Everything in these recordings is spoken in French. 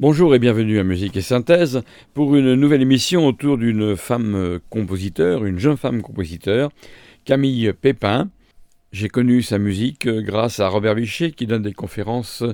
Bonjour et bienvenue à Musique et Synthèse pour une nouvelle émission autour d'une femme compositeur, une jeune femme compositeur, Camille Pépin. J'ai connu sa musique grâce à Robert Vichet qui donne des conférences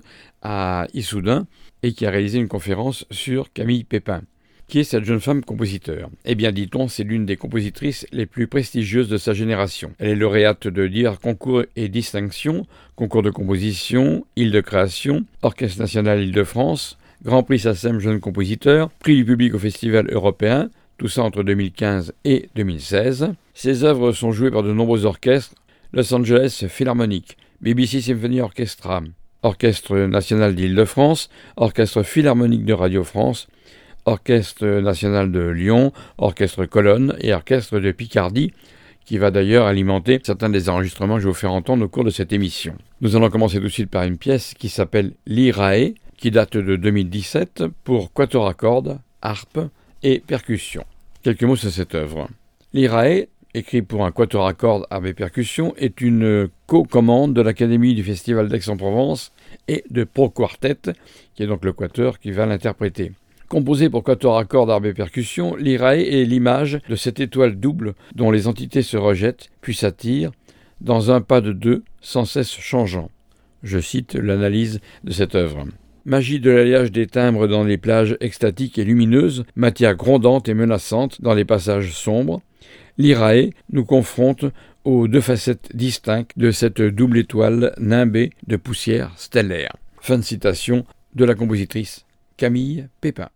à Issoudun et qui a réalisé une conférence sur Camille Pépin. Qui est cette jeune femme compositeur Eh bien, dit-on, c'est l'une des compositrices les plus prestigieuses de sa génération. Elle est lauréate de divers concours et distinctions, concours de composition, île de création, Orchestre national Île-de-France, Grand Prix SACEM Jeune Compositeur, Prix du public au Festival européen, tout ça entre 2015 et 2016. Ses œuvres sont jouées par de nombreux orchestres, Los Angeles Philharmonic, BBC Symphony Orchestra, Orchestre national d'Île-de-France, Orchestre Philharmonique de Radio France, Orchestre national de Lyon, Orchestre Colonne et Orchestre de Picardie, qui va d'ailleurs alimenter certains des enregistrements que je vais vous faire entendre au cours de cette émission. Nous allons commencer tout de suite par une pièce qui s'appelle L'Irae, qui date de 2017 pour quatuor à cordes, harpe et percussion. Quelques mots sur cette œuvre. L'Irae, écrit pour un quatuor à cordes, et percussion, est une co-commande de l'Académie du Festival d'Aix-en-Provence et de Pro Quartet, qui est donc le quatuor qui va l'interpréter. Composé pour quatuor à cordes, harpe et percussion, l'Irae est l'image de cette étoile double dont les entités se rejettent puis s'attirent dans un pas de deux sans cesse changeant. Je cite l'analyse de cette œuvre. Magie de l'alliage des timbres dans les plages extatiques et lumineuses, matière grondante et menaçante dans les passages sombres, l'Irae nous confronte aux deux facettes distinctes de cette double étoile nimbée de poussière stellaire. Fin de citation de la compositrice Camille Pépin.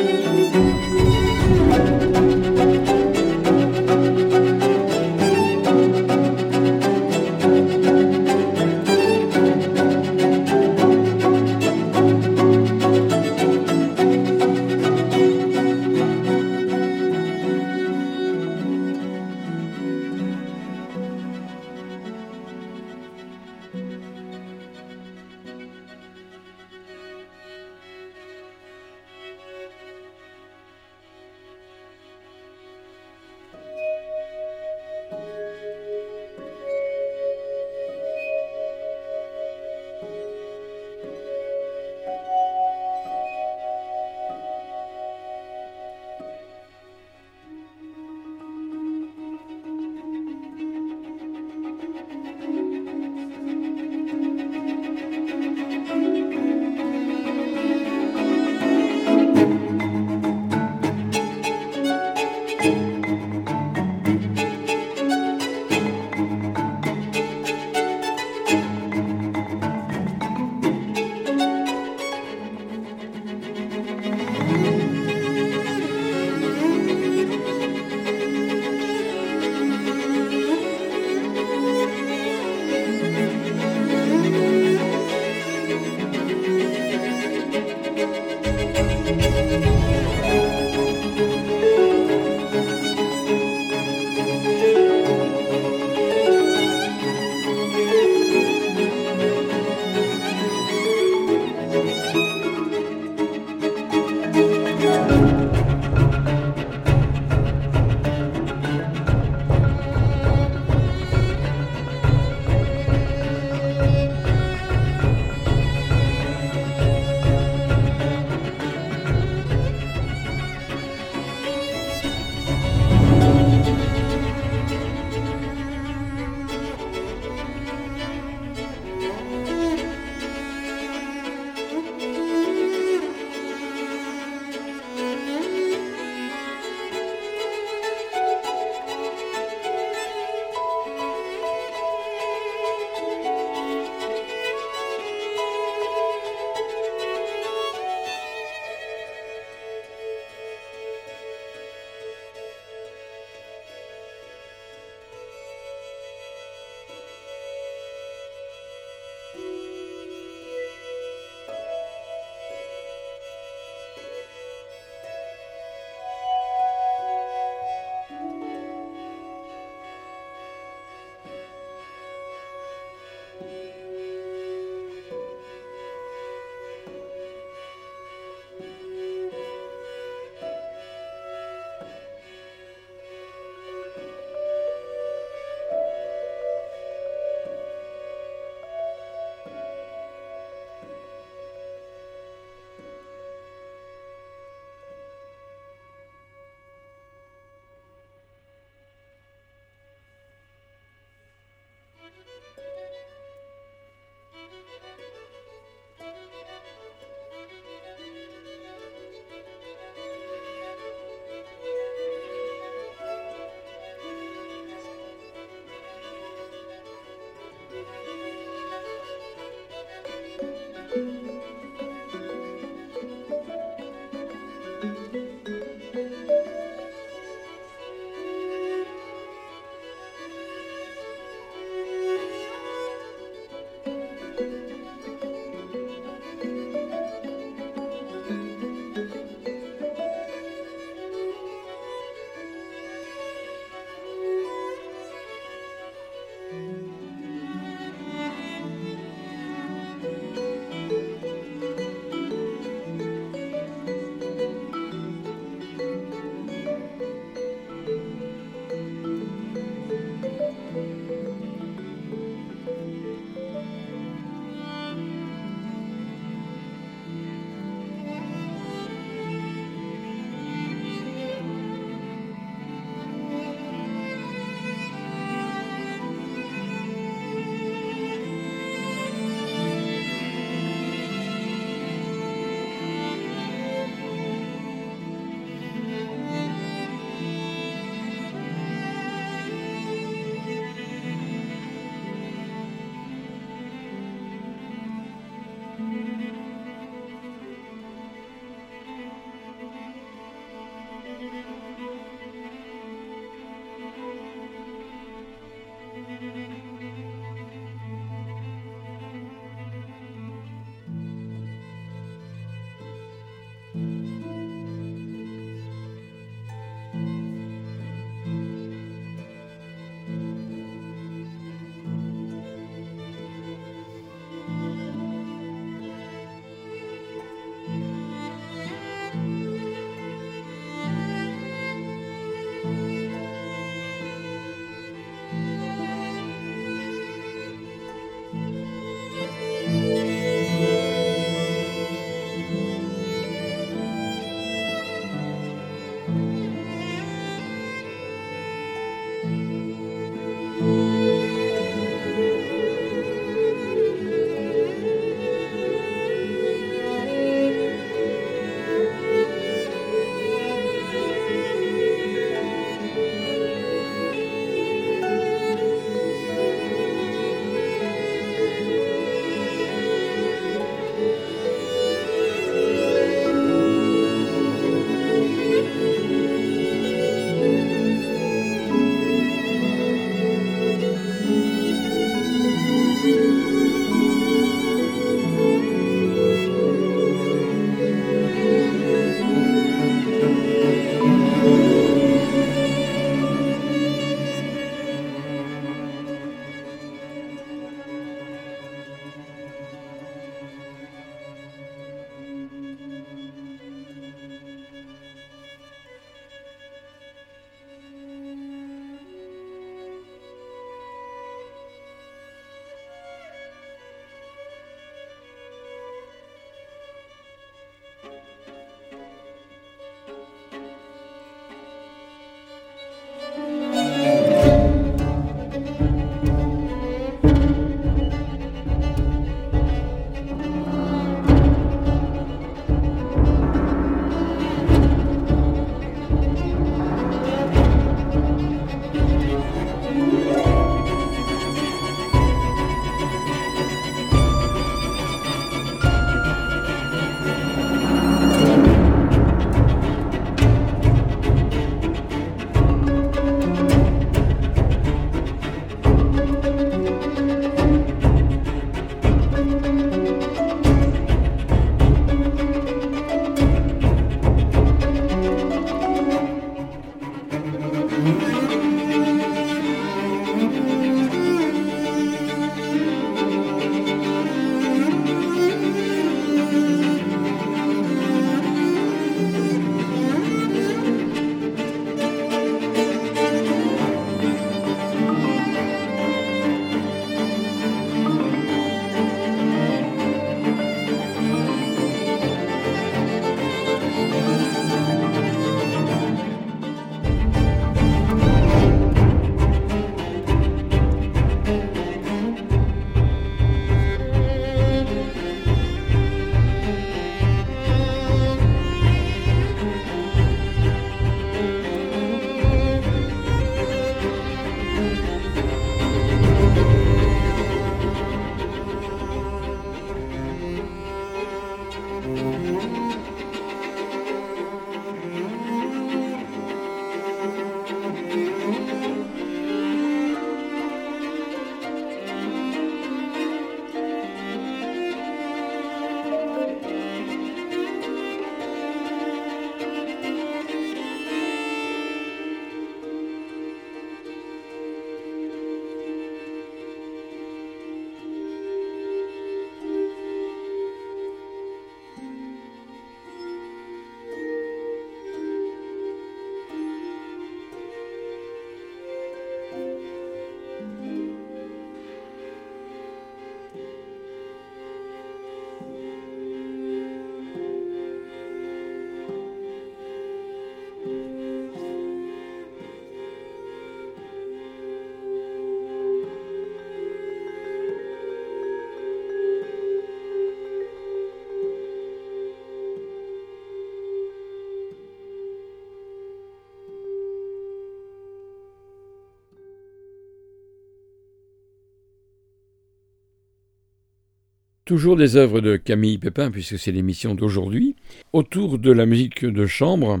Toujours des œuvres de Camille Pépin, puisque c'est l'émission d'aujourd'hui, autour de la musique de chambre,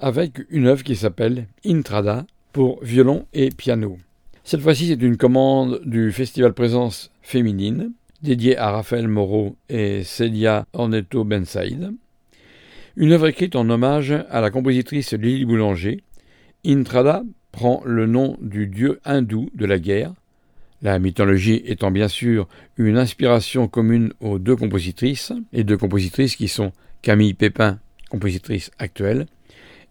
avec une œuvre qui s'appelle Intrada pour violon et piano. Cette fois-ci, c'est une commande du Festival Présence Féminine, dédiée à Raphaël Moreau et Celia Ornetto Bensaïd. Une œuvre écrite en hommage à la compositrice Lily Boulanger. Intrada prend le nom du dieu hindou de la guerre, la mythologie étant bien sûr une inspiration commune aux deux compositrices, et deux compositrices qui sont Camille Pépin, compositrice actuelle,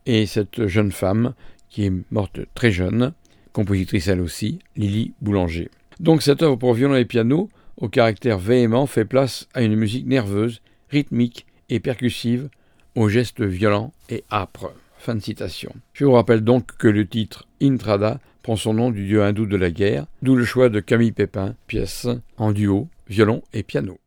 et cette jeune femme qui est morte très jeune, compositrice elle aussi, Lily Boulanger. Donc cette œuvre pour violon et piano, au caractère véhément, fait place à une musique nerveuse, rythmique et percussive, aux gestes violents et âpres. Fin de citation. Je vous rappelle donc que le titre Intrada son nom du dieu hindou de la guerre, d'où le choix de Camille Pépin, pièce en duo, violon et piano.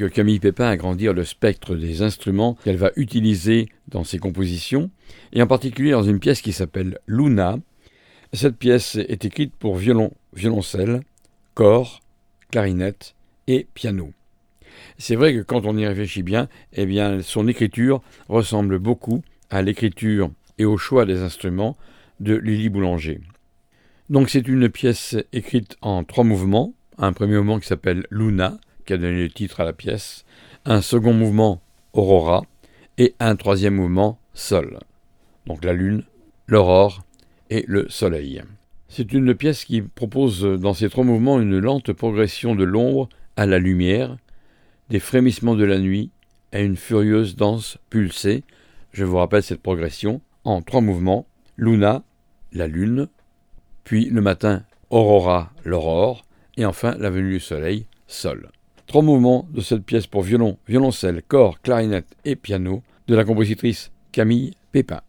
Avec Camille Pépin à grandir le spectre des instruments qu'elle va utiliser dans ses compositions, et en particulier dans une pièce qui s'appelle Luna. Cette pièce est écrite pour violon, violoncelle, corps, clarinette et piano. C'est vrai que quand on y réfléchit bien, eh bien, son écriture ressemble beaucoup à l'écriture et au choix des instruments de Lily Boulanger. Donc c'est une pièce écrite en trois mouvements, un premier mouvement qui s'appelle Luna, qui a donné le titre à la pièce, un second mouvement Aurora et un troisième mouvement Sol. Donc la lune, l'aurore et le soleil. C'est une pièce qui propose dans ces trois mouvements une lente progression de l'ombre à la lumière, des frémissements de la nuit à une furieuse danse pulsée. Je vous rappelle cette progression en trois mouvements Luna, la lune, puis le matin Aurora, l'aurore, et enfin la venue du soleil, Sol. Trois mouvements de cette pièce pour violon, violoncelle, corps, clarinette et piano de la compositrice Camille Pépin.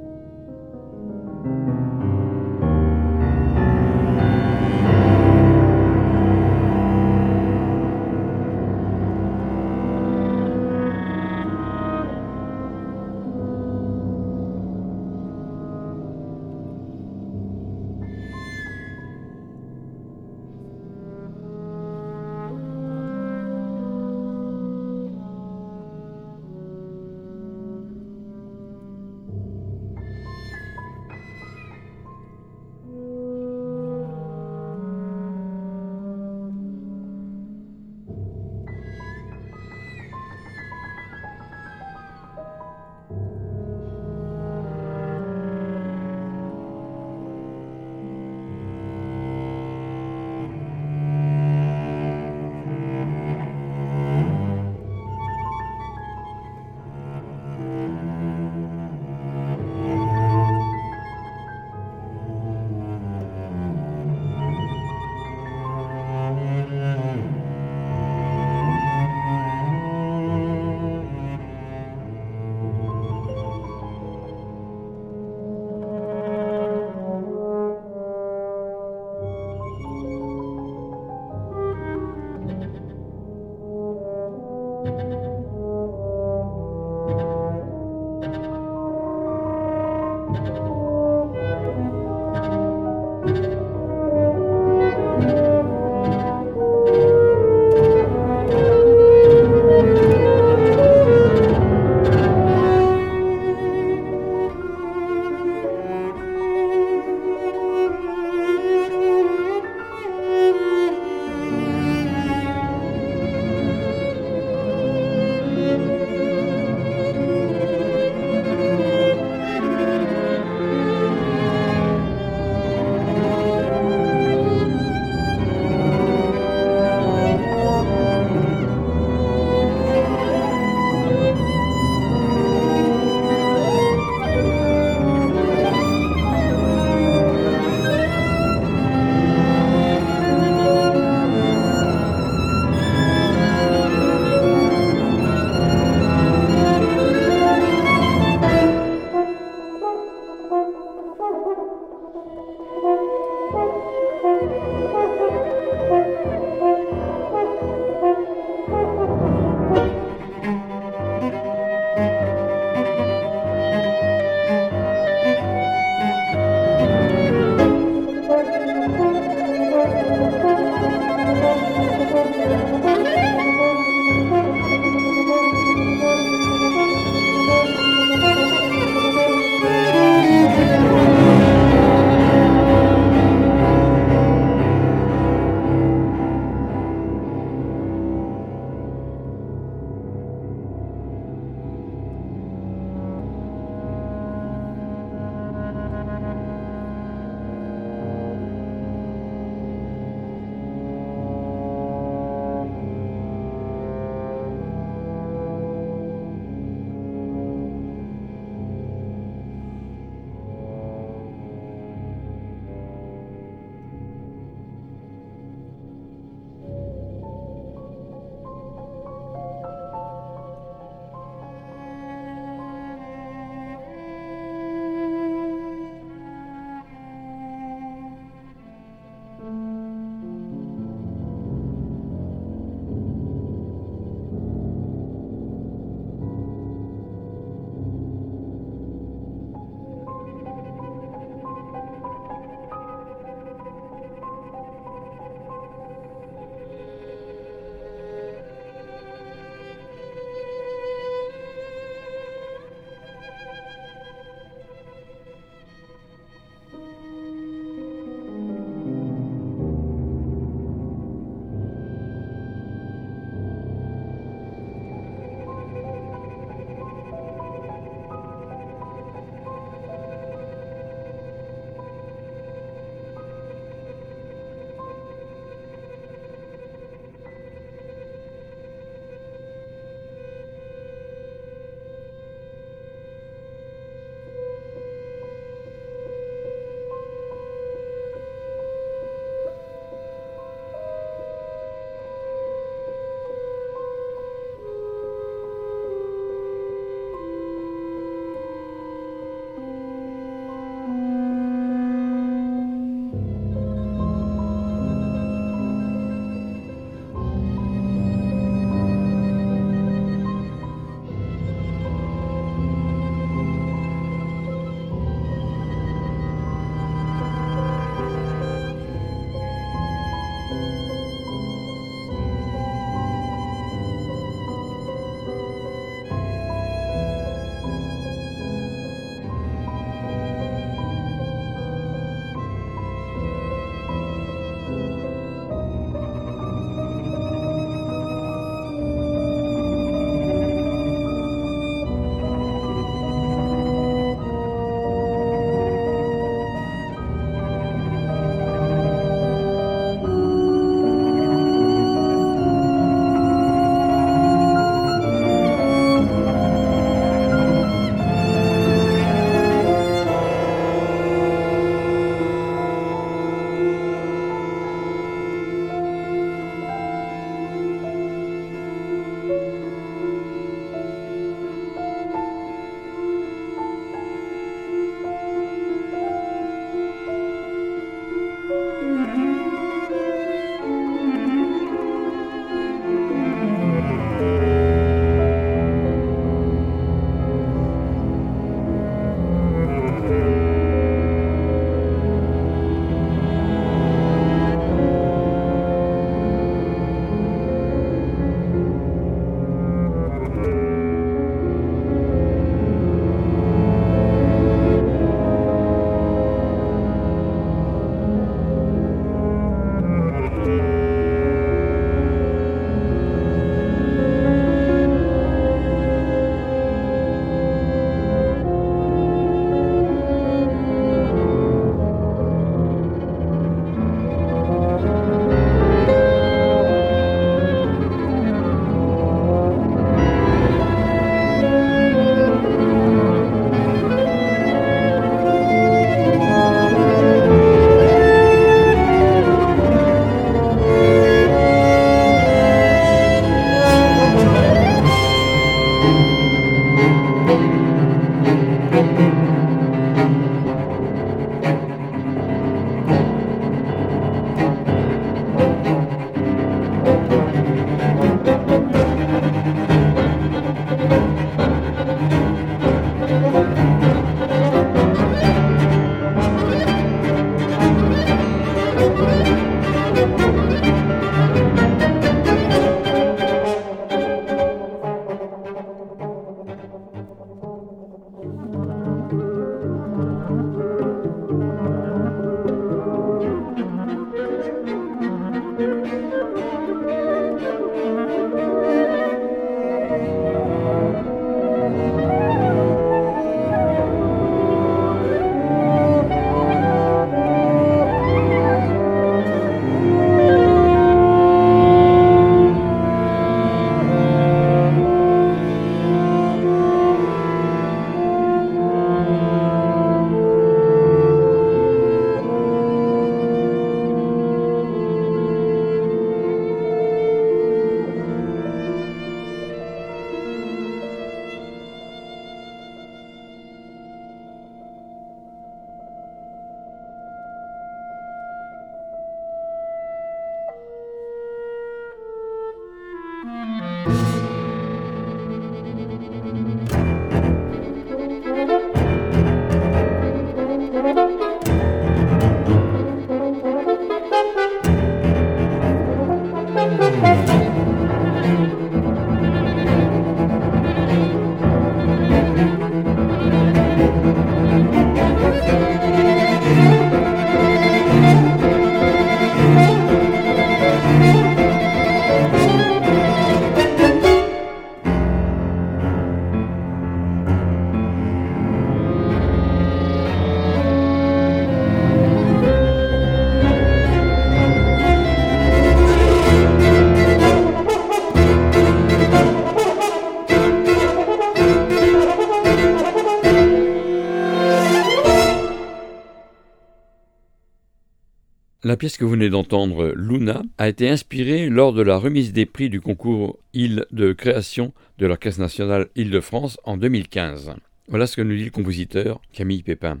La pièce que vous venez d'entendre, Luna, a été inspirée lors de la remise des prix du concours Île de création de l'Orchestre national Île-de-France en 2015. Voilà ce que nous dit le compositeur Camille Pépin.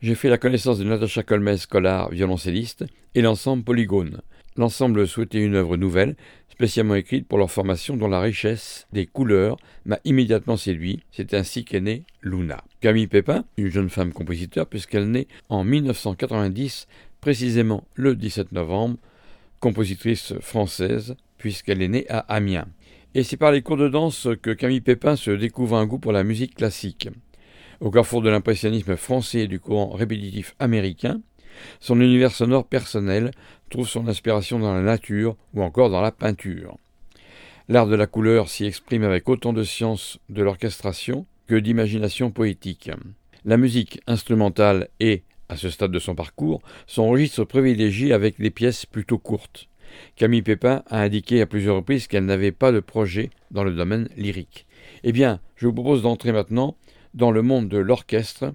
J'ai fait la connaissance de Natacha Colmes Collard, violoncelliste, et l'ensemble Polygone. L'ensemble souhaitait une œuvre nouvelle, spécialement écrite pour leur formation dont la richesse des couleurs m'a immédiatement séduit. C'est ainsi qu'est née Luna. Camille Pépin, une jeune femme compositeur, puisqu'elle naît en 1990 précisément le 17 novembre, compositrice française, puisqu'elle est née à Amiens. Et c'est par les cours de danse que Camille Pépin se découvre un goût pour la musique classique. Au carrefour de l'impressionnisme français et du courant répétitif américain, son univers sonore personnel trouve son inspiration dans la nature ou encore dans la peinture. L'art de la couleur s'y exprime avec autant de science de l'orchestration que d'imagination poétique. La musique instrumentale est, à ce stade de son parcours, son registre privilégié avec des pièces plutôt courtes. Camille Pépin a indiqué à plusieurs reprises qu'elle n'avait pas de projet dans le domaine lyrique. Eh bien, je vous propose d'entrer maintenant dans le monde de l'orchestre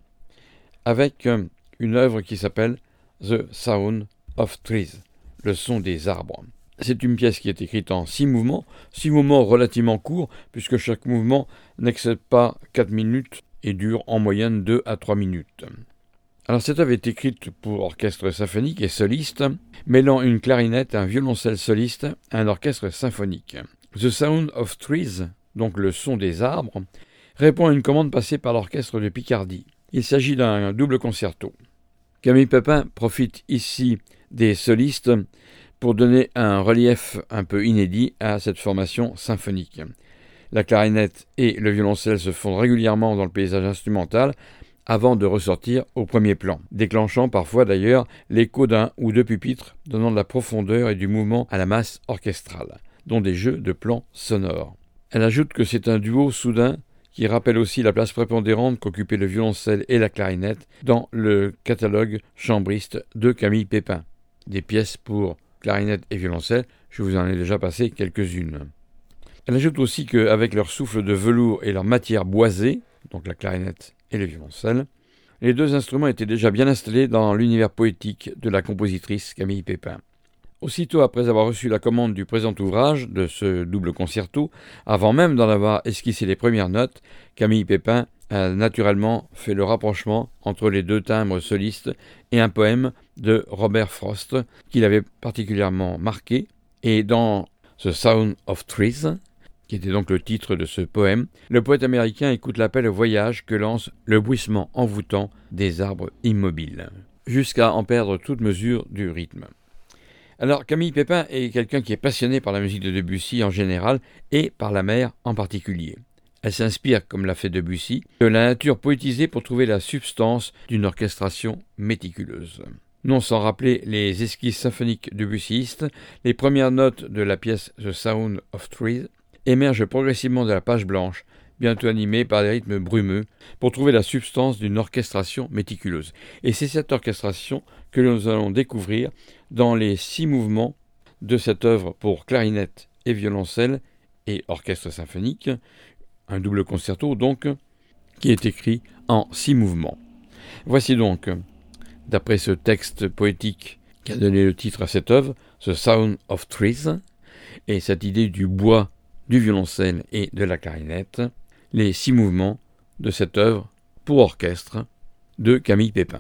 avec euh, une œuvre qui s'appelle The Sound of Trees, le son des arbres. C'est une pièce qui est écrite en six mouvements, six mouvements relativement courts, puisque chaque mouvement n'excède pas quatre minutes et dure en moyenne deux à trois minutes. Alors cette œuvre est écrite pour orchestre symphonique et soliste, mêlant une clarinette, un violoncelle soliste, un orchestre symphonique. The Sound of Trees, donc le son des arbres, répond à une commande passée par l'orchestre de Picardie. Il s'agit d'un double concerto. Camille Pepin profite ici des solistes pour donner un relief un peu inédit à cette formation symphonique. La clarinette et le violoncelle se fondent régulièrement dans le paysage instrumental avant de ressortir au premier plan, déclenchant parfois d'ailleurs l'écho d'un ou deux pupitres, donnant de la profondeur et du mouvement à la masse orchestrale, dont des jeux de plans sonores. Elle ajoute que c'est un duo soudain qui rappelle aussi la place prépondérante qu'occupaient le violoncelle et la clarinette dans le catalogue chambriste de Camille Pépin. Des pièces pour clarinette et violoncelle, je vous en ai déjà passé quelques-unes. Elle ajoute aussi qu'avec leur souffle de velours et leur matière boisée, donc la clarinette et le violoncelle, les deux instruments étaient déjà bien installés dans l'univers poétique de la compositrice Camille Pépin. Aussitôt après avoir reçu la commande du présent ouvrage, de ce double concerto, avant même d'en avoir esquissé les premières notes, Camille Pépin a naturellement fait le rapprochement entre les deux timbres solistes et un poème de Robert Frost qui l'avait particulièrement marqué. Et dans The Sound of Trees, qui était donc le titre de ce poème, le poète américain écoute l'appel au voyage que lance le bruissement envoûtant des arbres immobiles, jusqu'à en perdre toute mesure du rythme. Alors Camille Pépin est quelqu'un qui est passionné par la musique de Debussy en général et par la mer en particulier. Elle s'inspire, comme l'a fait Debussy, de la nature poétisée pour trouver la substance d'une orchestration méticuleuse. Non sans rappeler les esquisses symphoniques debussyistes, les premières notes de la pièce The Sound of Trees émergent progressivement de la page blanche, bientôt animées par des rythmes brumeux, pour trouver la substance d'une orchestration méticuleuse. Et c'est cette orchestration que nous allons découvrir dans les six mouvements de cette œuvre pour clarinette et violoncelle et orchestre symphonique, un double concerto donc, qui est écrit en six mouvements. Voici donc, d'après ce texte poétique qui a donné le titre à cette œuvre, The Sound of Trees, et cette idée du bois, du violoncelle et de la clarinette, les six mouvements de cette œuvre pour orchestre de Camille Pépin.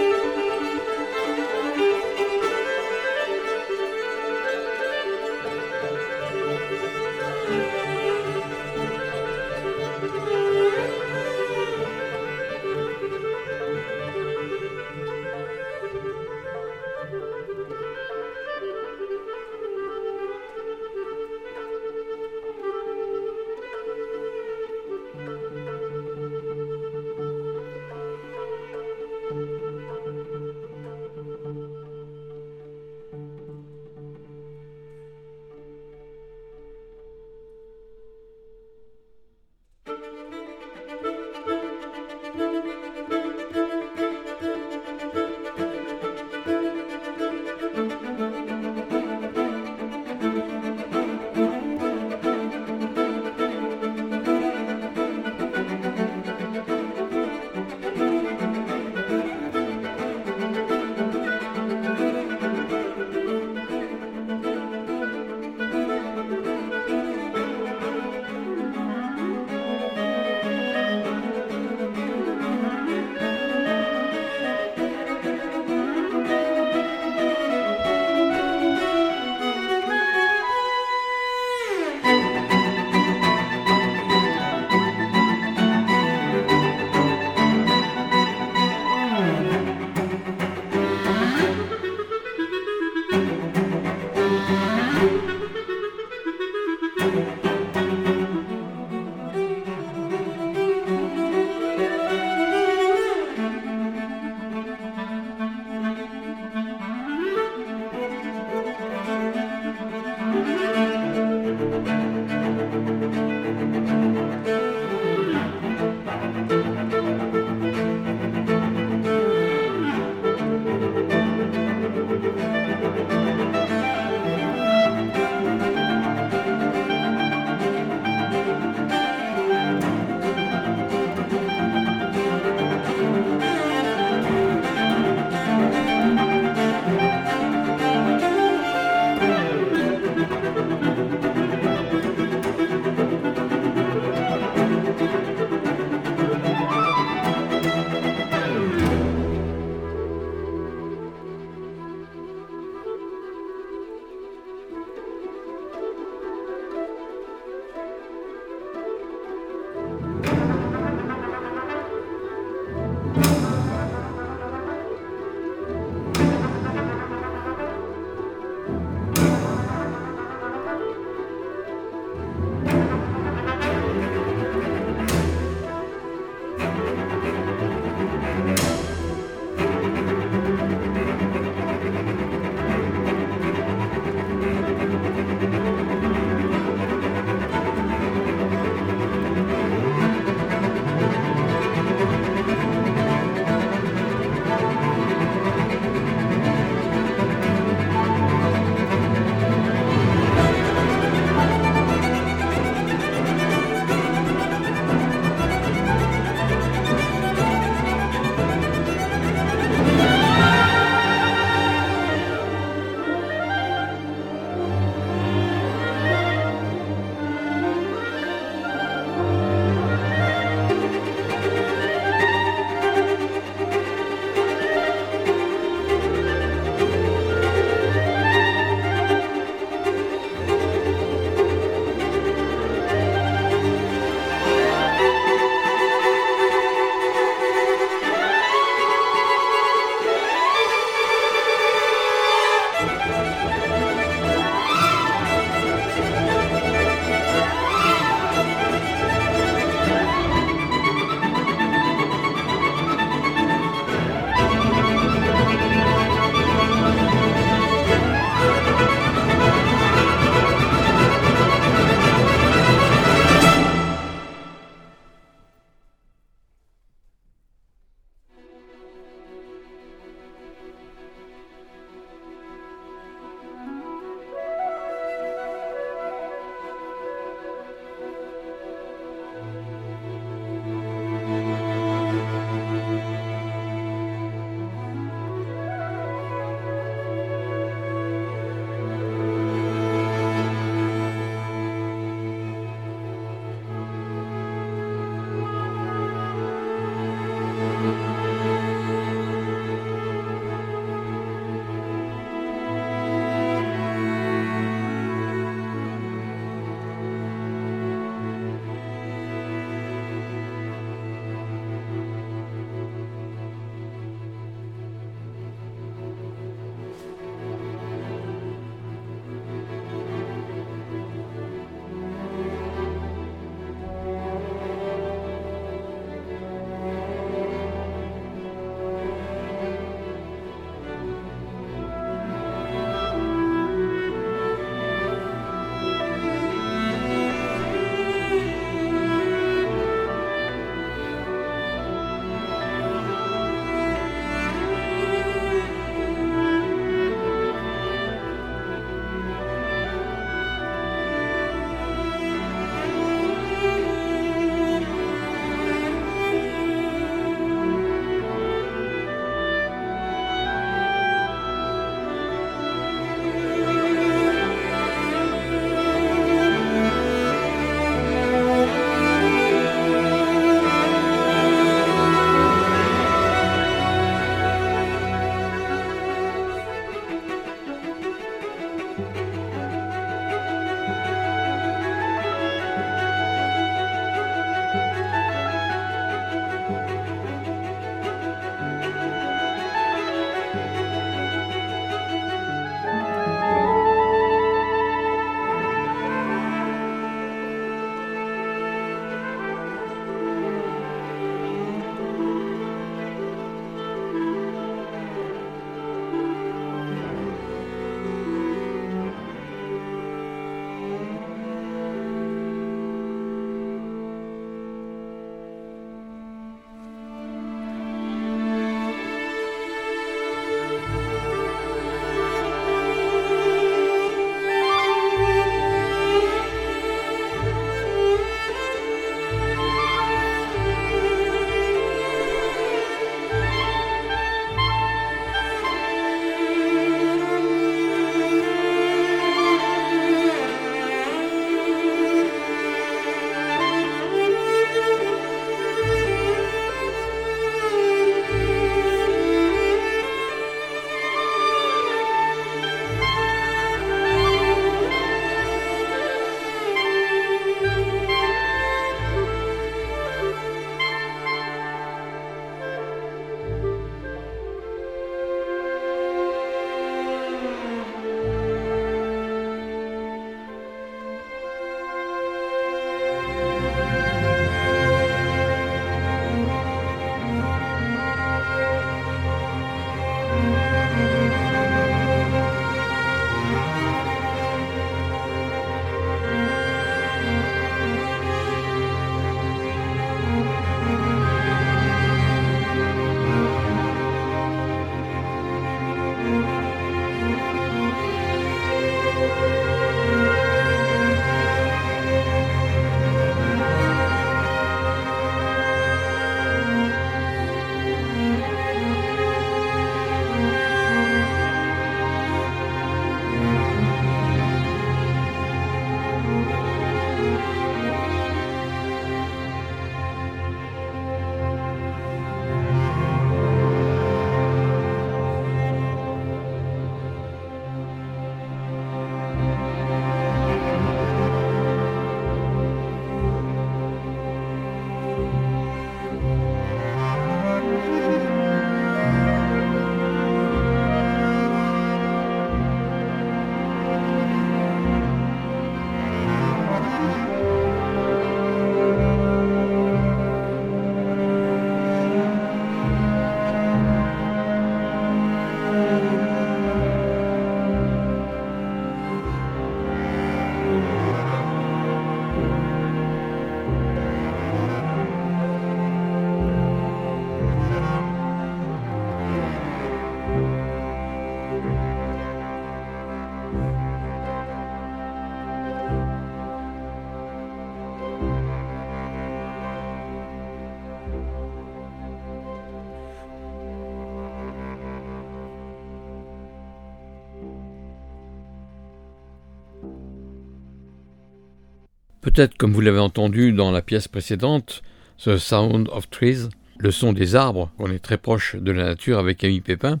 Peut-être comme vous l'avez entendu dans la pièce précédente, The Sound of Trees, le son des arbres, on est très proche de la nature avec Camille Pépin,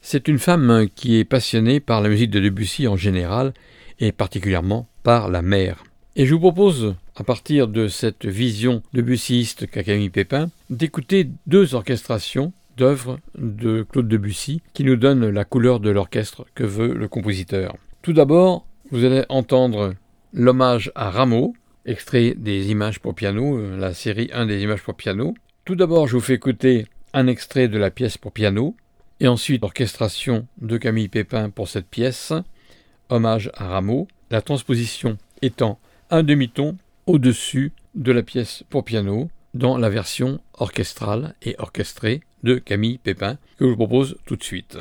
c'est une femme qui est passionnée par la musique de Debussy en général et particulièrement par la mer. Et je vous propose, à partir de cette vision debussyiste qu'a Camille Pépin, d'écouter deux orchestrations d'œuvres de Claude Debussy qui nous donnent la couleur de l'orchestre que veut le compositeur. Tout d'abord, vous allez entendre l'hommage à Rameau, extrait des images pour piano, euh, la série 1 des images pour piano. Tout d'abord, je vous fais écouter un extrait de la pièce pour piano, et ensuite l'orchestration de Camille Pépin pour cette pièce, hommage à Rameau, la transposition étant un demi-ton au-dessus de la pièce pour piano dans la version orchestrale et orchestrée de Camille Pépin que je vous propose tout de suite.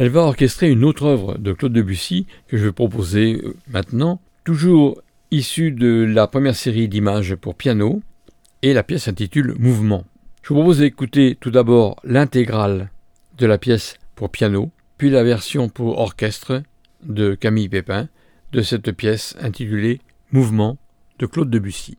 Elle va orchestrer une autre œuvre de Claude Debussy que je vais proposer euh, maintenant, toujours issue de la première série d'images pour piano, et la pièce s'intitule Mouvement. Je vous propose d'écouter tout d'abord l'intégrale de la pièce pour piano, puis la version pour orchestre de Camille Pépin de cette pièce intitulée Mouvement de Claude Debussy.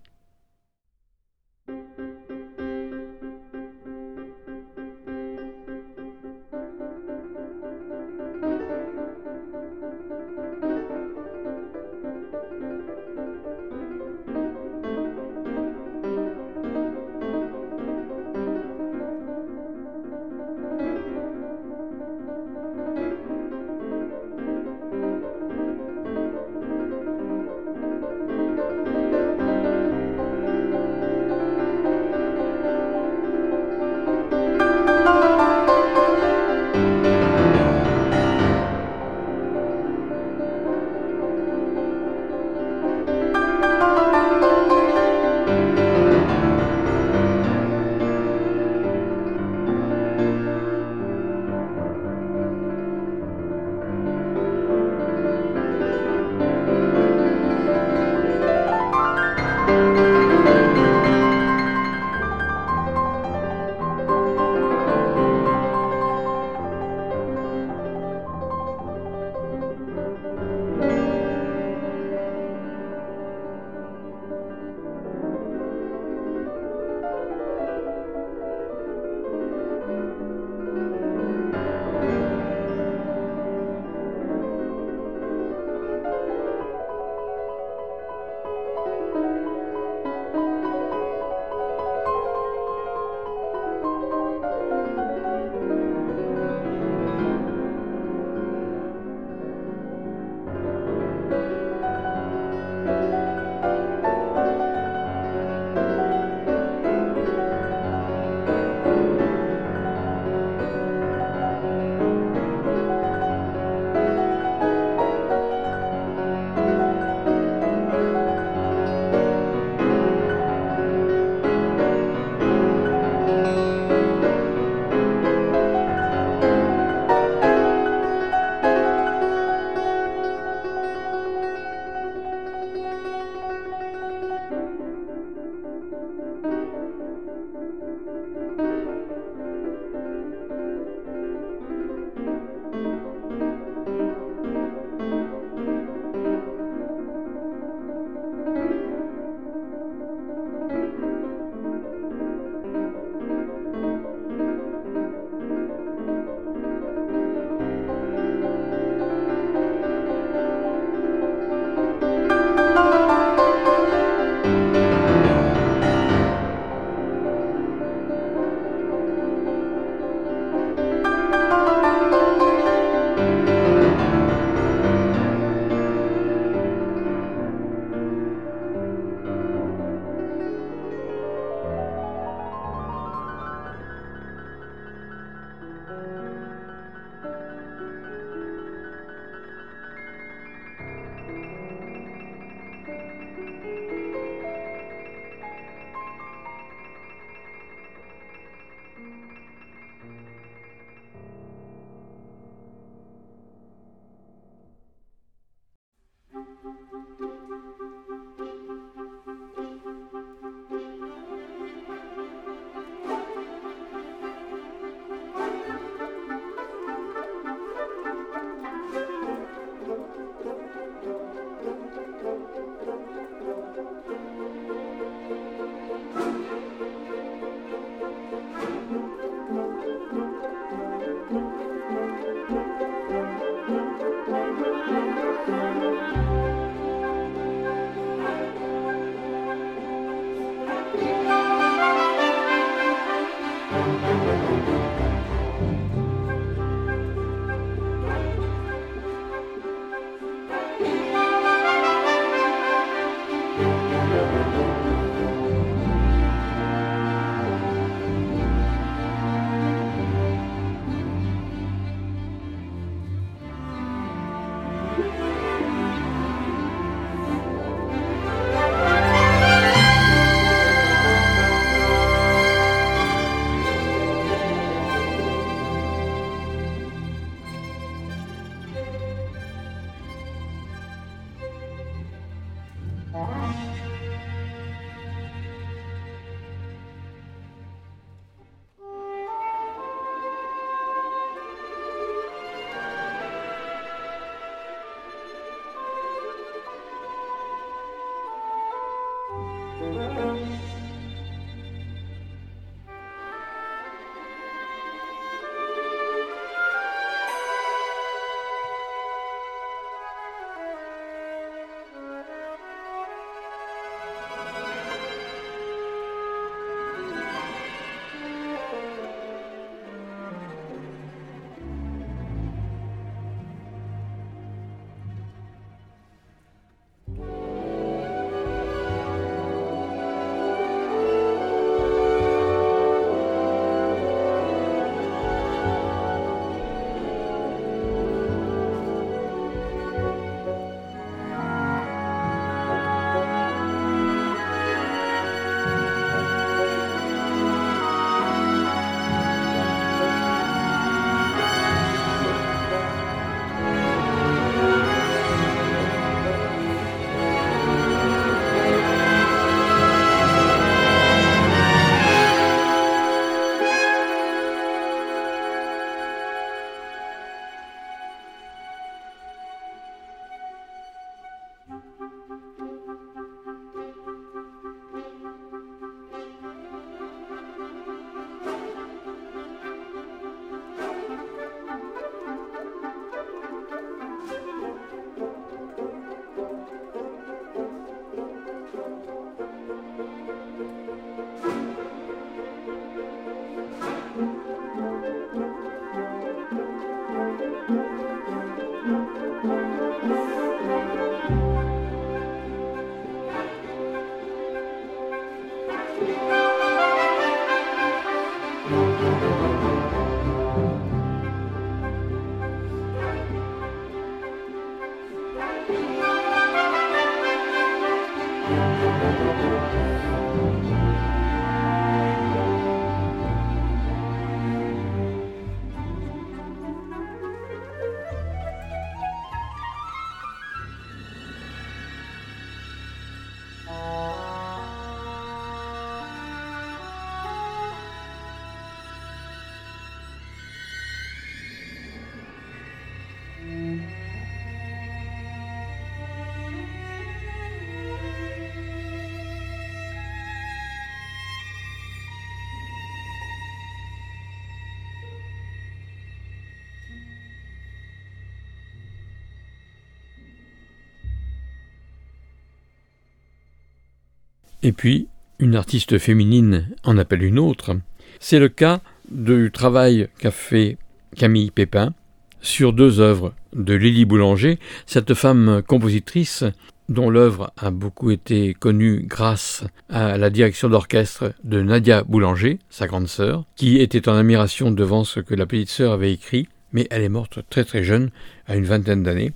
Et puis une artiste féminine en appelle une autre. C'est le cas du travail qu'a fait Camille Pépin sur deux œuvres de Lily Boulanger, cette femme compositrice dont l'œuvre a beaucoup été connue grâce à la direction d'orchestre de Nadia Boulanger, sa grande sœur, qui était en admiration devant ce que la petite sœur avait écrit, mais elle est morte très très jeune, à une vingtaine d'années.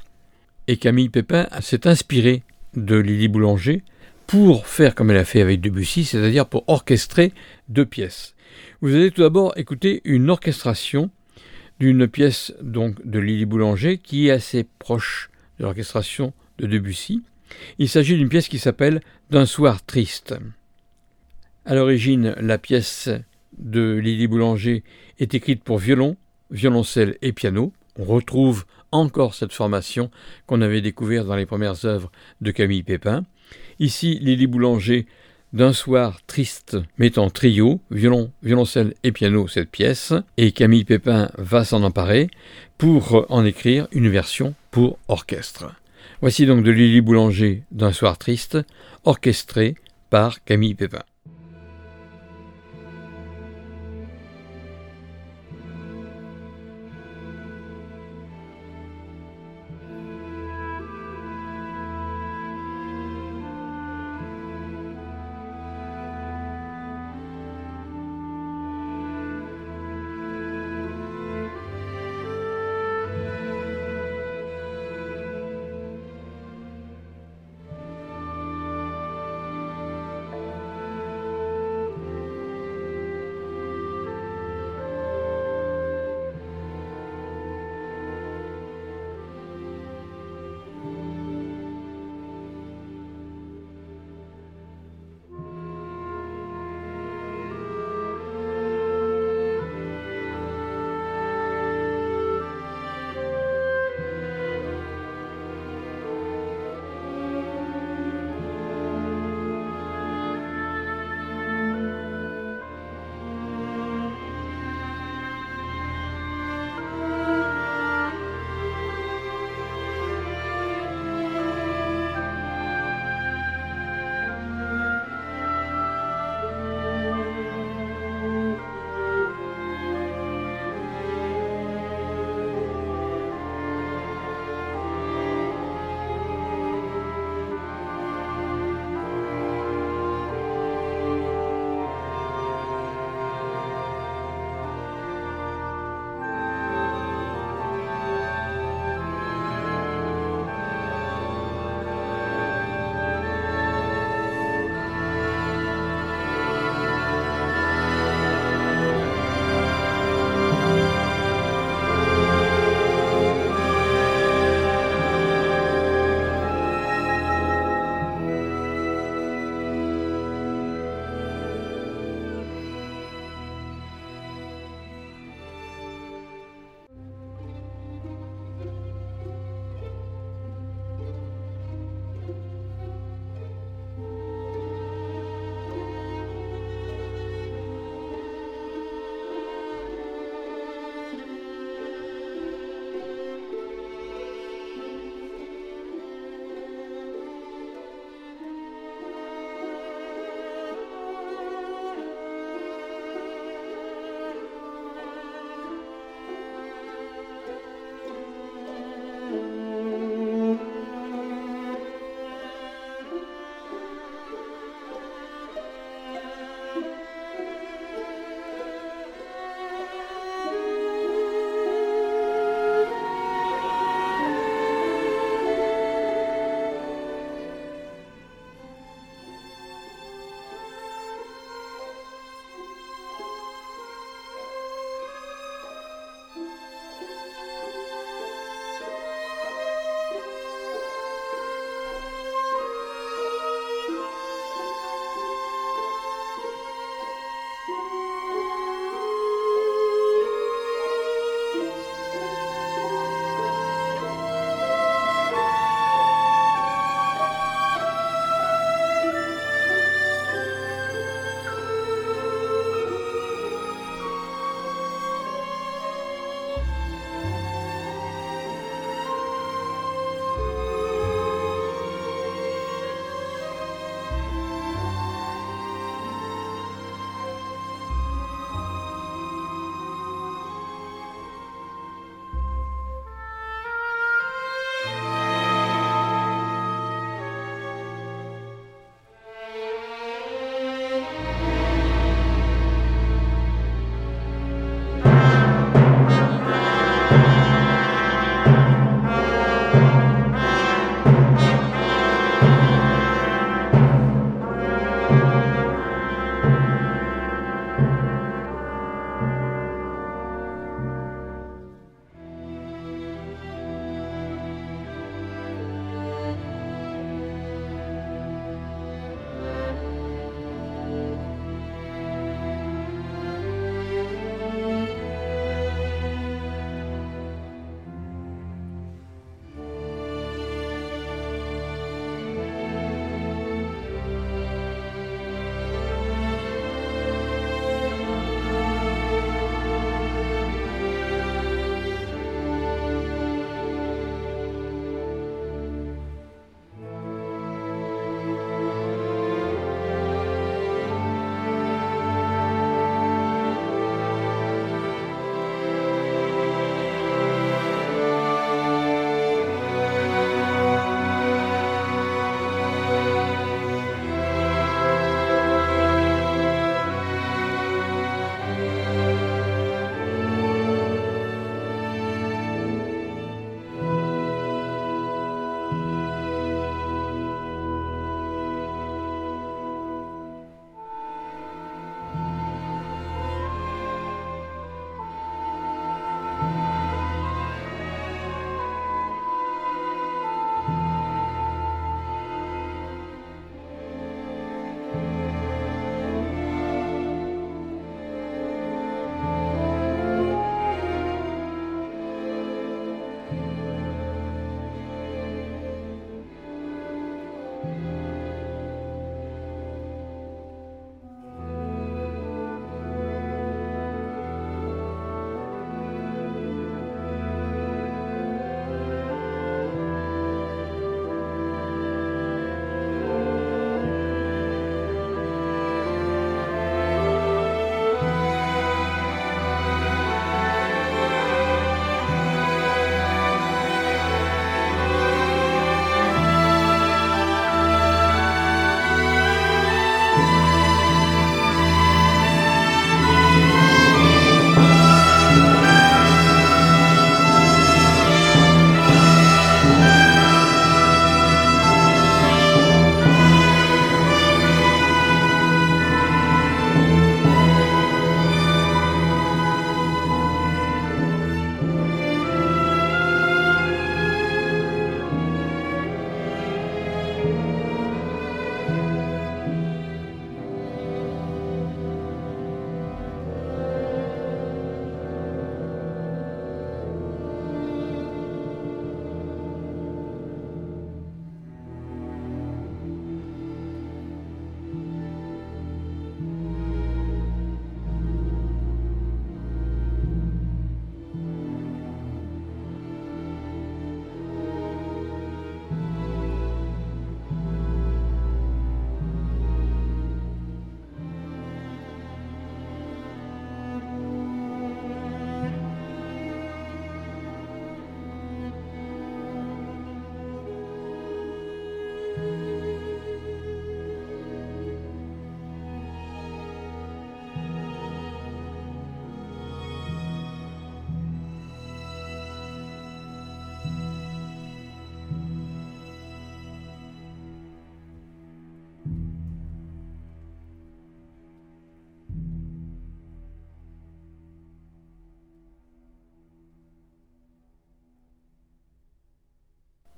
Et Camille Pépin s'est inspirée de Lily Boulanger pour faire comme elle a fait avec Debussy, c'est-à-dire pour orchestrer deux pièces. Vous allez tout d'abord écouter une orchestration d'une pièce donc de Lily Boulanger qui est assez proche de l'orchestration de Debussy. Il s'agit d'une pièce qui s'appelle D'un soir triste. À l'origine, la pièce de Lily Boulanger est écrite pour violon, violoncelle et piano. On retrouve encore cette formation qu'on avait découverte dans les premières œuvres de Camille Pépin. Ici, Lily Boulanger, d'un soir triste, met en trio, violon, violoncelle et piano cette pièce, et Camille Pépin va s'en emparer pour en écrire une version pour orchestre. Voici donc de Lily Boulanger d'un soir triste, orchestré par Camille Pépin.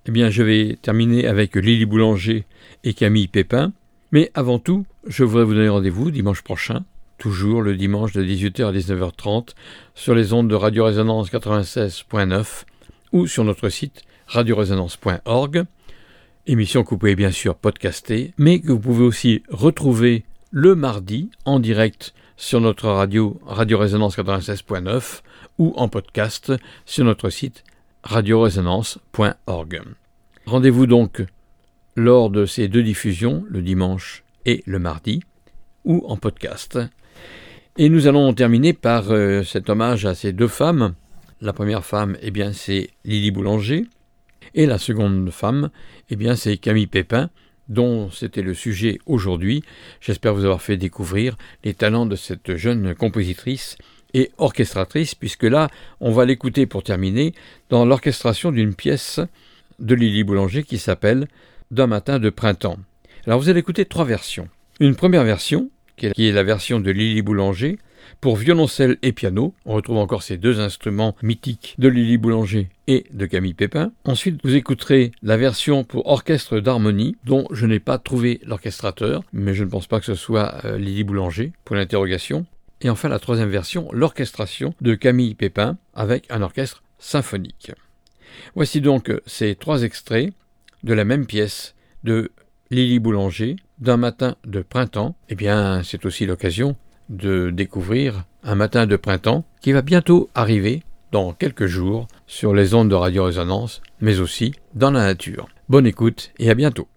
Eh bien, je vais terminer avec Lily Boulanger et Camille Pépin. Mais avant tout, je voudrais vous donner rendez-vous dimanche prochain, toujours le dimanche de 18h à 19h30, sur les ondes de Radio Résonance 96.9 ou sur notre site radioresonance.org. Émission que vous pouvez bien sûr podcaster, mais que vous pouvez aussi retrouver le mardi en direct sur notre radio Radio Résonance 96.9 ou en podcast sur notre site radioresonance.org. Rendez-vous donc lors de ces deux diffusions, le dimanche et le mardi, ou en podcast. Et nous allons terminer par euh, cet hommage à ces deux femmes. La première femme, eh bien, c'est Lily Boulanger, et la seconde femme, eh bien, c'est Camille Pépin, dont c'était le sujet aujourd'hui. J'espère vous avoir fait découvrir les talents de cette jeune compositrice et orchestratrice, puisque là, on va l'écouter pour terminer dans l'orchestration d'une pièce de Lily Boulanger qui s'appelle D'un matin de printemps. Alors vous allez écouter trois versions. Une première version, qui est la version de Lily Boulanger, pour violoncelle et piano. On retrouve encore ces deux instruments mythiques de Lily Boulanger et de Camille Pépin. Ensuite, vous écouterez la version pour orchestre d'harmonie, dont je n'ai pas trouvé l'orchestrateur, mais je ne pense pas que ce soit euh, Lily Boulanger, pour l'interrogation. Et enfin la troisième version, l'orchestration de Camille Pépin avec un orchestre symphonique. Voici donc ces trois extraits de la même pièce de Lily Boulanger d'un matin de printemps. Eh bien, c'est aussi l'occasion de découvrir un matin de printemps qui va bientôt arriver dans quelques jours sur les ondes de radio-résonance, mais aussi dans la nature. Bonne écoute et à bientôt.